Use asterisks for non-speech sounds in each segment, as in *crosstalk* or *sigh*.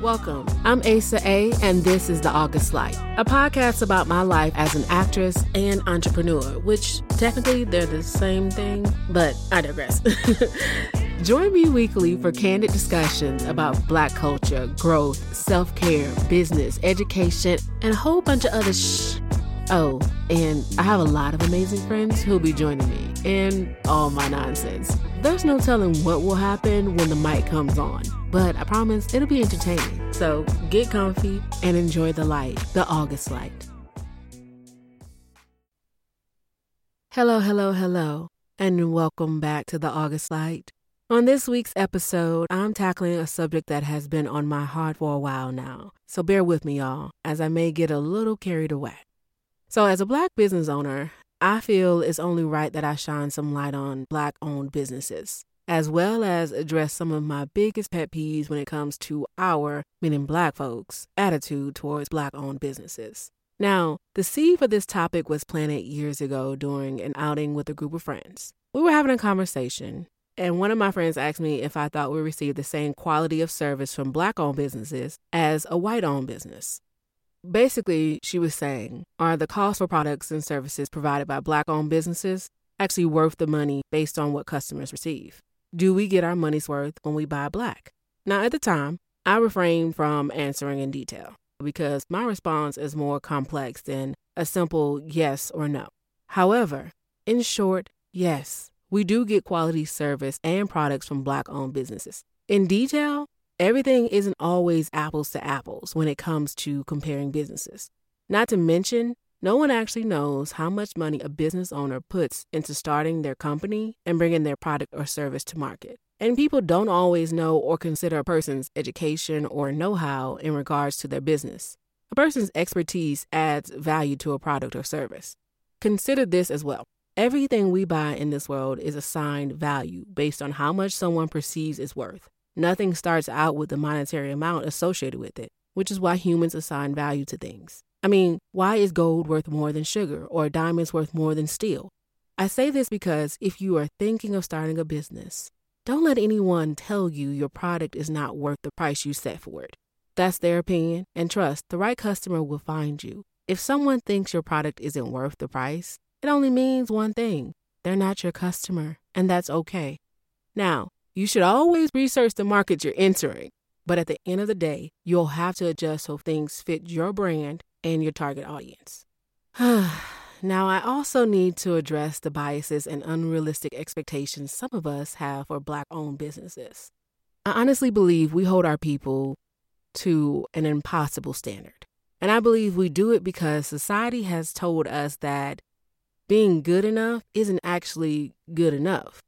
Welcome. I'm Asa A, and this is The August Light, a podcast about my life as an actress and entrepreneur, which technically they're the same thing, but I digress. *laughs* Join me weekly for candid discussions about Black culture, growth, self care, business, education, and a whole bunch of other shh. Oh, and I have a lot of amazing friends who'll be joining me in all my nonsense. There's no telling what will happen when the mic comes on, but I promise it'll be entertaining. So get comfy and enjoy the light, the August light. Hello, hello, hello, and welcome back to the August light. On this week's episode, I'm tackling a subject that has been on my heart for a while now. So bear with me, y'all, as I may get a little carried away. So, as a black business owner, I feel it's only right that I shine some light on black owned businesses, as well as address some of my biggest pet peeves when it comes to our, meaning black folks, attitude towards black owned businesses. Now, the seed for this topic was planted years ago during an outing with a group of friends. We were having a conversation, and one of my friends asked me if I thought we received the same quality of service from black owned businesses as a white owned business. Basically, she was saying, are the cost for products and services provided by black owned businesses actually worth the money based on what customers receive? Do we get our money's worth when we buy black? Now, at the time, I refrained from answering in detail because my response is more complex than a simple yes or no. However, in short, yes, we do get quality service and products from black owned businesses. In detail, Everything isn't always apples to apples when it comes to comparing businesses. Not to mention, no one actually knows how much money a business owner puts into starting their company and bringing their product or service to market. And people don't always know or consider a person's education or know how in regards to their business. A person's expertise adds value to a product or service. Consider this as well. Everything we buy in this world is assigned value based on how much someone perceives its worth. Nothing starts out with the monetary amount associated with it, which is why humans assign value to things. I mean, why is gold worth more than sugar or diamonds worth more than steel? I say this because if you are thinking of starting a business, don't let anyone tell you your product is not worth the price you set for it. That's their opinion, and trust, the right customer will find you. If someone thinks your product isn't worth the price, it only means one thing they're not your customer, and that's okay. Now, you should always research the market you're entering, but at the end of the day, you'll have to adjust so things fit your brand and your target audience. *sighs* now, I also need to address the biases and unrealistic expectations some of us have for Black owned businesses. I honestly believe we hold our people to an impossible standard. And I believe we do it because society has told us that being good enough isn't actually good enough.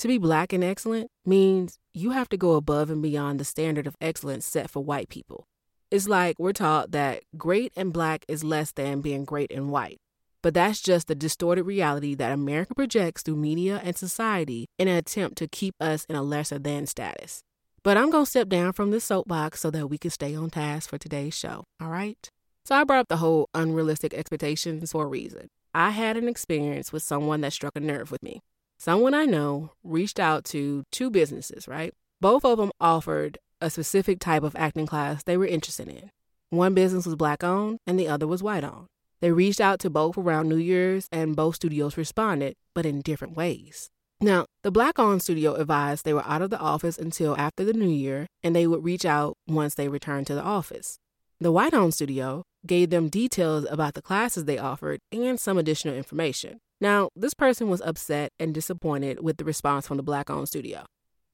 To be black and excellent means you have to go above and beyond the standard of excellence set for white people. It's like we're taught that great and black is less than being great and white. But that's just the distorted reality that America projects through media and society in an attempt to keep us in a lesser than status. But I'm going to step down from this soapbox so that we can stay on task for today's show, all right? So I brought up the whole unrealistic expectations for a reason. I had an experience with someone that struck a nerve with me. Someone I know reached out to two businesses, right? Both of them offered a specific type of acting class they were interested in. One business was black owned and the other was white owned. They reached out to both around New Year's and both studios responded, but in different ways. Now, the black owned studio advised they were out of the office until after the new year and they would reach out once they returned to the office. The white owned studio gave them details about the classes they offered and some additional information. Now, this person was upset and disappointed with the response from the black owned studio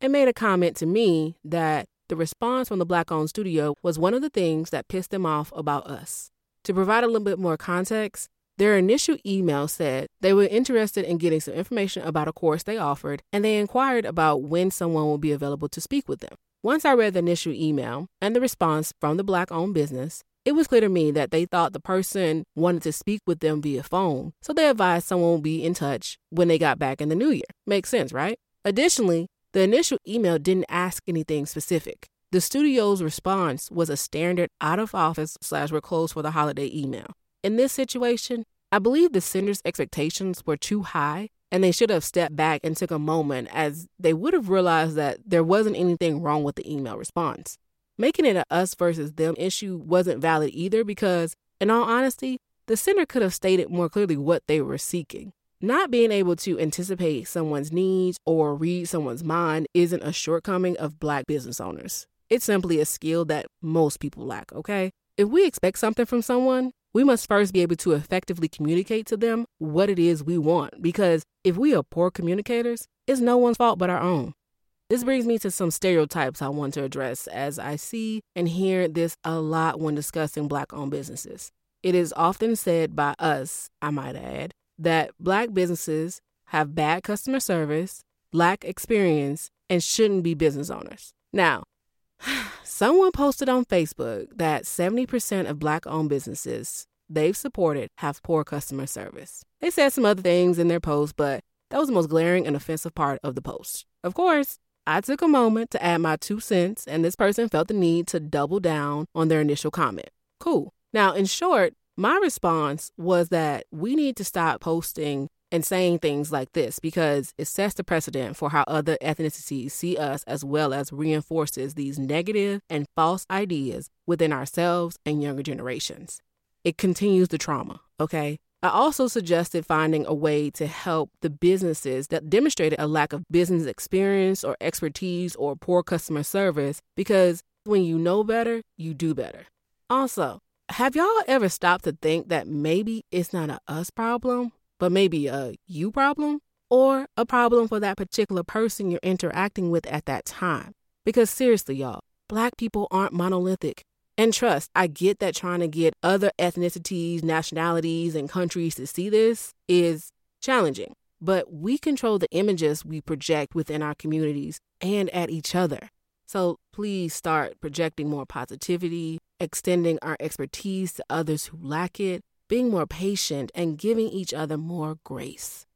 and made a comment to me that the response from the black owned studio was one of the things that pissed them off about us. To provide a little bit more context, their initial email said they were interested in getting some information about a course they offered and they inquired about when someone would be available to speak with them. Once I read the initial email and the response from the black owned business, it was clear to me that they thought the person wanted to speak with them via phone, so they advised someone would be in touch when they got back in the new year. Makes sense, right? Additionally, the initial email didn't ask anything specific. The studio's response was a standard out of office slash we're closed for the holiday email. In this situation, I believe the sender's expectations were too high and they should have stepped back and took a moment as they would have realized that there wasn't anything wrong with the email response. Making it a us versus them issue wasn't valid either because, in all honesty, the sender could have stated more clearly what they were seeking. Not being able to anticipate someone's needs or read someone's mind isn't a shortcoming of Black business owners. It's simply a skill that most people lack, okay? If we expect something from someone, we must first be able to effectively communicate to them what it is we want because if we are poor communicators, it's no one's fault but our own. This brings me to some stereotypes I want to address as I see and hear this a lot when discussing Black owned businesses. It is often said by us, I might add, that Black businesses have bad customer service, lack experience, and shouldn't be business owners. Now, *sighs* someone posted on Facebook that 70% of Black owned businesses they've supported have poor customer service. They said some other things in their post, but that was the most glaring and offensive part of the post. Of course, I took a moment to add my two cents, and this person felt the need to double down on their initial comment. Cool. Now, in short, my response was that we need to stop posting and saying things like this because it sets the precedent for how other ethnicities see us as well as reinforces these negative and false ideas within ourselves and younger generations. It continues the trauma, okay? I also suggested finding a way to help the businesses that demonstrated a lack of business experience or expertise or poor customer service because when you know better, you do better. Also, have y'all ever stopped to think that maybe it's not a us problem, but maybe a you problem? Or a problem for that particular person you're interacting with at that time? Because seriously, y'all, black people aren't monolithic. And trust, I get that trying to get other ethnicities, nationalities, and countries to see this is challenging. But we control the images we project within our communities and at each other. So please start projecting more positivity, extending our expertise to others who lack it, being more patient, and giving each other more grace.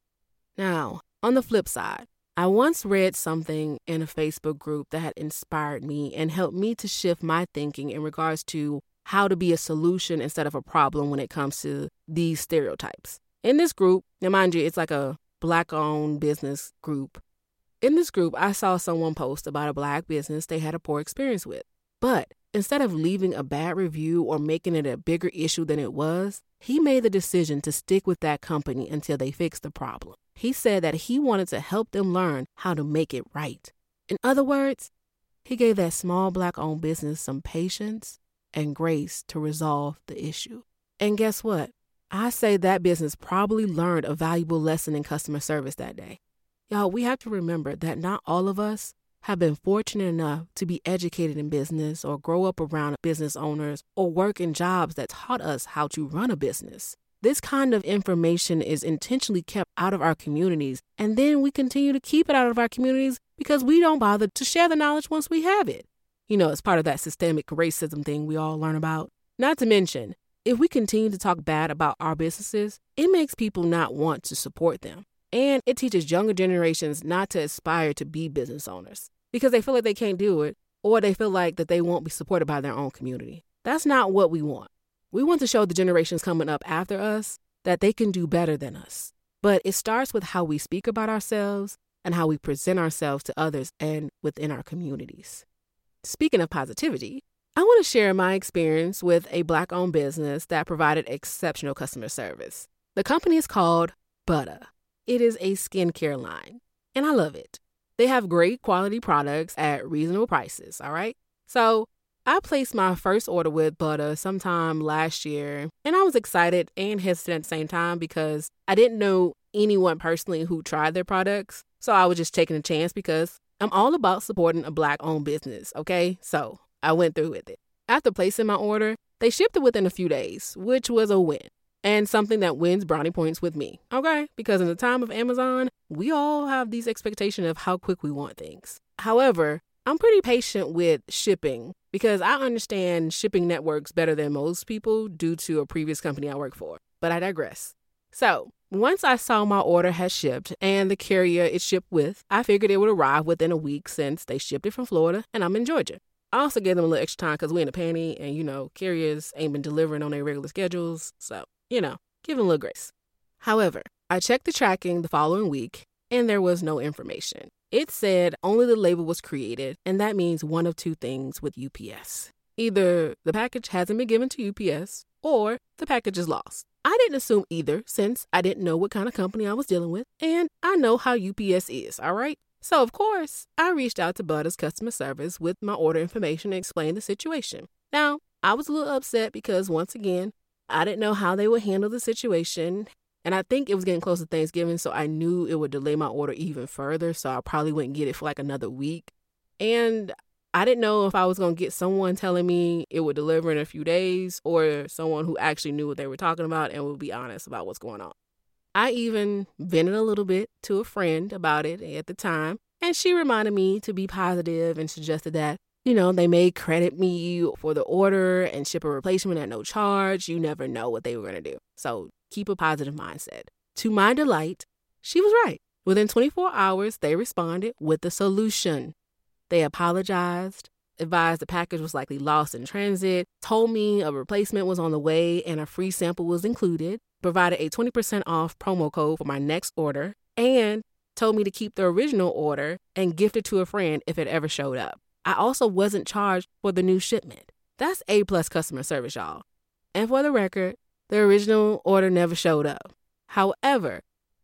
Now, on the flip side, I once read something in a Facebook group that had inspired me and helped me to shift my thinking in regards to how to be a solution instead of a problem when it comes to these stereotypes. In this group, now mind you, it's like a black owned business group. In this group, I saw someone post about a black business they had a poor experience with. But instead of leaving a bad review or making it a bigger issue than it was, he made the decision to stick with that company until they fixed the problem. He said that he wanted to help them learn how to make it right. In other words, he gave that small black owned business some patience and grace to resolve the issue. And guess what? I say that business probably learned a valuable lesson in customer service that day. Y'all, we have to remember that not all of us have been fortunate enough to be educated in business or grow up around business owners or work in jobs that taught us how to run a business. This kind of information is intentionally kept out of our communities, and then we continue to keep it out of our communities because we don't bother to share the knowledge once we have it. You know, it's part of that systemic racism thing we all learn about. Not to mention, if we continue to talk bad about our businesses, it makes people not want to support them. And it teaches younger generations not to aspire to be business owners because they feel like they can't do it or they feel like that they won't be supported by their own community. That's not what we want. We want to show the generations coming up after us that they can do better than us. But it starts with how we speak about ourselves and how we present ourselves to others and within our communities. Speaking of positivity, I want to share my experience with a Black owned business that provided exceptional customer service. The company is called Buttah. It is a skincare line, and I love it. They have great quality products at reasonable prices, all right? So I placed my first order with Buttah sometime last year, and I was excited and hesitant at the same time because I didn't know anyone personally who tried their products. So I was just taking a chance because I'm all about supporting a black owned business, okay? So I went through with it. After placing my order, they shipped it within a few days, which was a win and something that wins brownie points with me. Okay? Because in the time of Amazon, we all have these expectations of how quick we want things. However, I'm pretty patient with shipping because I understand shipping networks better than most people due to a previous company I work for. But I digress. So, once I saw my order had shipped and the carrier it shipped with, I figured it would arrive within a week since they shipped it from Florida and I'm in Georgia. I also gave them a little extra time because we're in a panty and, you know, carriers ain't been delivering on their regular schedules. So you know, give him a little grace. However, I checked the tracking the following week and there was no information. It said only the label was created, and that means one of two things with UPS. Either the package hasn't been given to UPS or the package is lost. I didn't assume either since I didn't know what kind of company I was dealing with, and I know how UPS is, all right? So, of course, I reached out to Buttah's customer service with my order information and explained the situation. Now, I was a little upset because, once again, I didn't know how they would handle the situation. And I think it was getting close to Thanksgiving, so I knew it would delay my order even further. So I probably wouldn't get it for like another week. And I didn't know if I was going to get someone telling me it would deliver in a few days or someone who actually knew what they were talking about and would be honest about what's going on. I even vented a little bit to a friend about it at the time, and she reminded me to be positive and suggested that you know, they may credit me for the order and ship a replacement at no charge. You never know what they were going to do. So keep a positive mindset. To my delight, she was right. Within 24 hours, they responded with a solution. They apologized, advised the package was likely lost in transit, told me a replacement was on the way and a free sample was included, provided a 20% off promo code for my next order, and told me to keep the original order and gift it to a friend if it ever showed up. I also wasn't charged for the new shipment. That's A plus customer service, y'all. And for the record, the original order never showed up. However,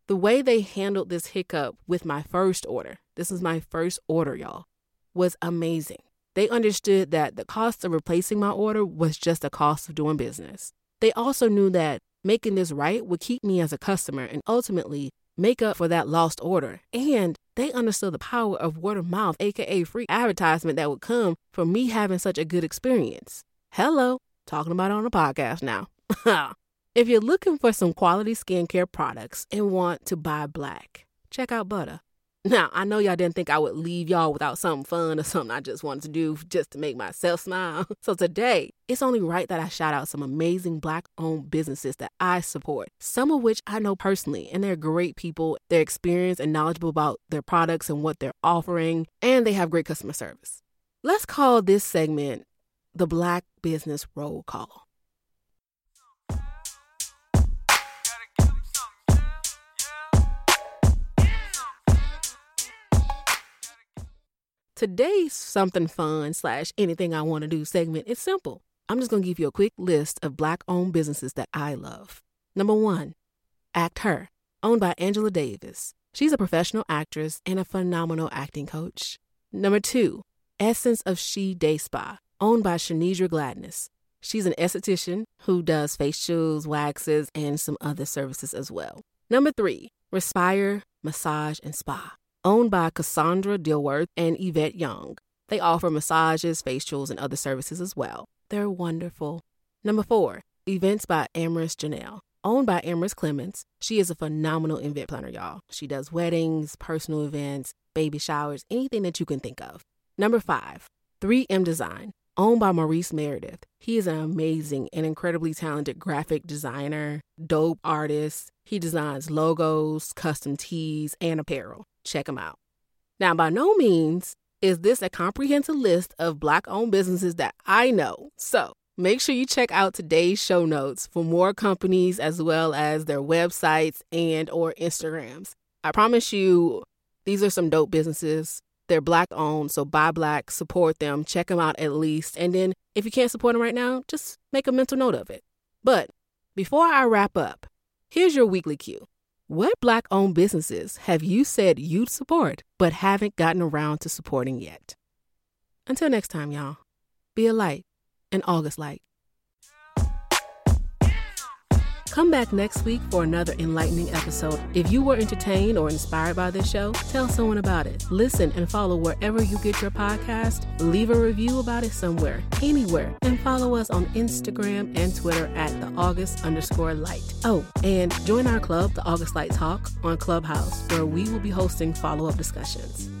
the way they handled this hiccup with my first order, this is my first order, y'all, was amazing. They understood that the cost of replacing my order was just the cost of doing business. They also knew that making this right would keep me as a customer and ultimately make up for that lost order. And they understood the power of word of mouth, aka free advertisement that would come from me having such a good experience. Hello, talking about it on a podcast now. *laughs* if you're looking for some quality skincare products and want to buy black, check out Buttah. Now, I know y'all didn't think I would leave y'all without something fun or something I just wanted to do just to make myself smile. *laughs* So today, it's only right that I shout out some amazing black owned businesses that I support, some of which I know personally, and they're great people. They're experienced and knowledgeable about their products and what they're offering, and they have great customer service. Let's call this segment the Black Business Roll Call. Today's something fun slash anything I want to do segment is simple. I'm just going to give you a quick list of black owned businesses that I love. Number one, ActHer, owned by Angela Davis. She's a professional actress and a phenomenal acting coach. Number two, Essence of She Day Spa, owned by Shanidra Gladness. She's an esthetician who does facials, waxes, and some other services as well. Number three, Respire Massage and Spa, owned by Cassandra Dilworth and Yvette Young. They offer massages, facials, and other services as well. They're wonderful. Number four, Events by Amaris Janelle. Owned by Amaris Clements, she is a phenomenal event planner, y'all. She does weddings, personal events, baby showers, anything that you can think of. Number five, 3M Design, owned by Maurice Meredith. He is an amazing and incredibly talented graphic designer, dope artist. He designs logos, custom tees, and apparel. Check them out. Now, by no means is this a comprehensive list of black owned businesses that I know. So make sure you check out today's show notes for more companies as well as their websites and or Instagrams. I promise you these are some dope businesses. They're black owned, so buy black, support them, check them out at least. And then if you can't support them right now, just make a mental note of it. But before I wrap up, here's your weekly cue. What black owned businesses have you said you'd support but haven't gotten around to supporting yet? Until next time, y'all, be a light, an August light. Come back next week for another enlightening episode. If you were entertained or inspired by this show, tell someone about it. Listen and follow wherever you get your podcast. Leave a review about it somewhere, anywhere, and follow us on Instagram and Twitter at the August underscore light. Oh, and join our club, the August Light Talk, on Clubhouse, where we will be hosting follow up discussions.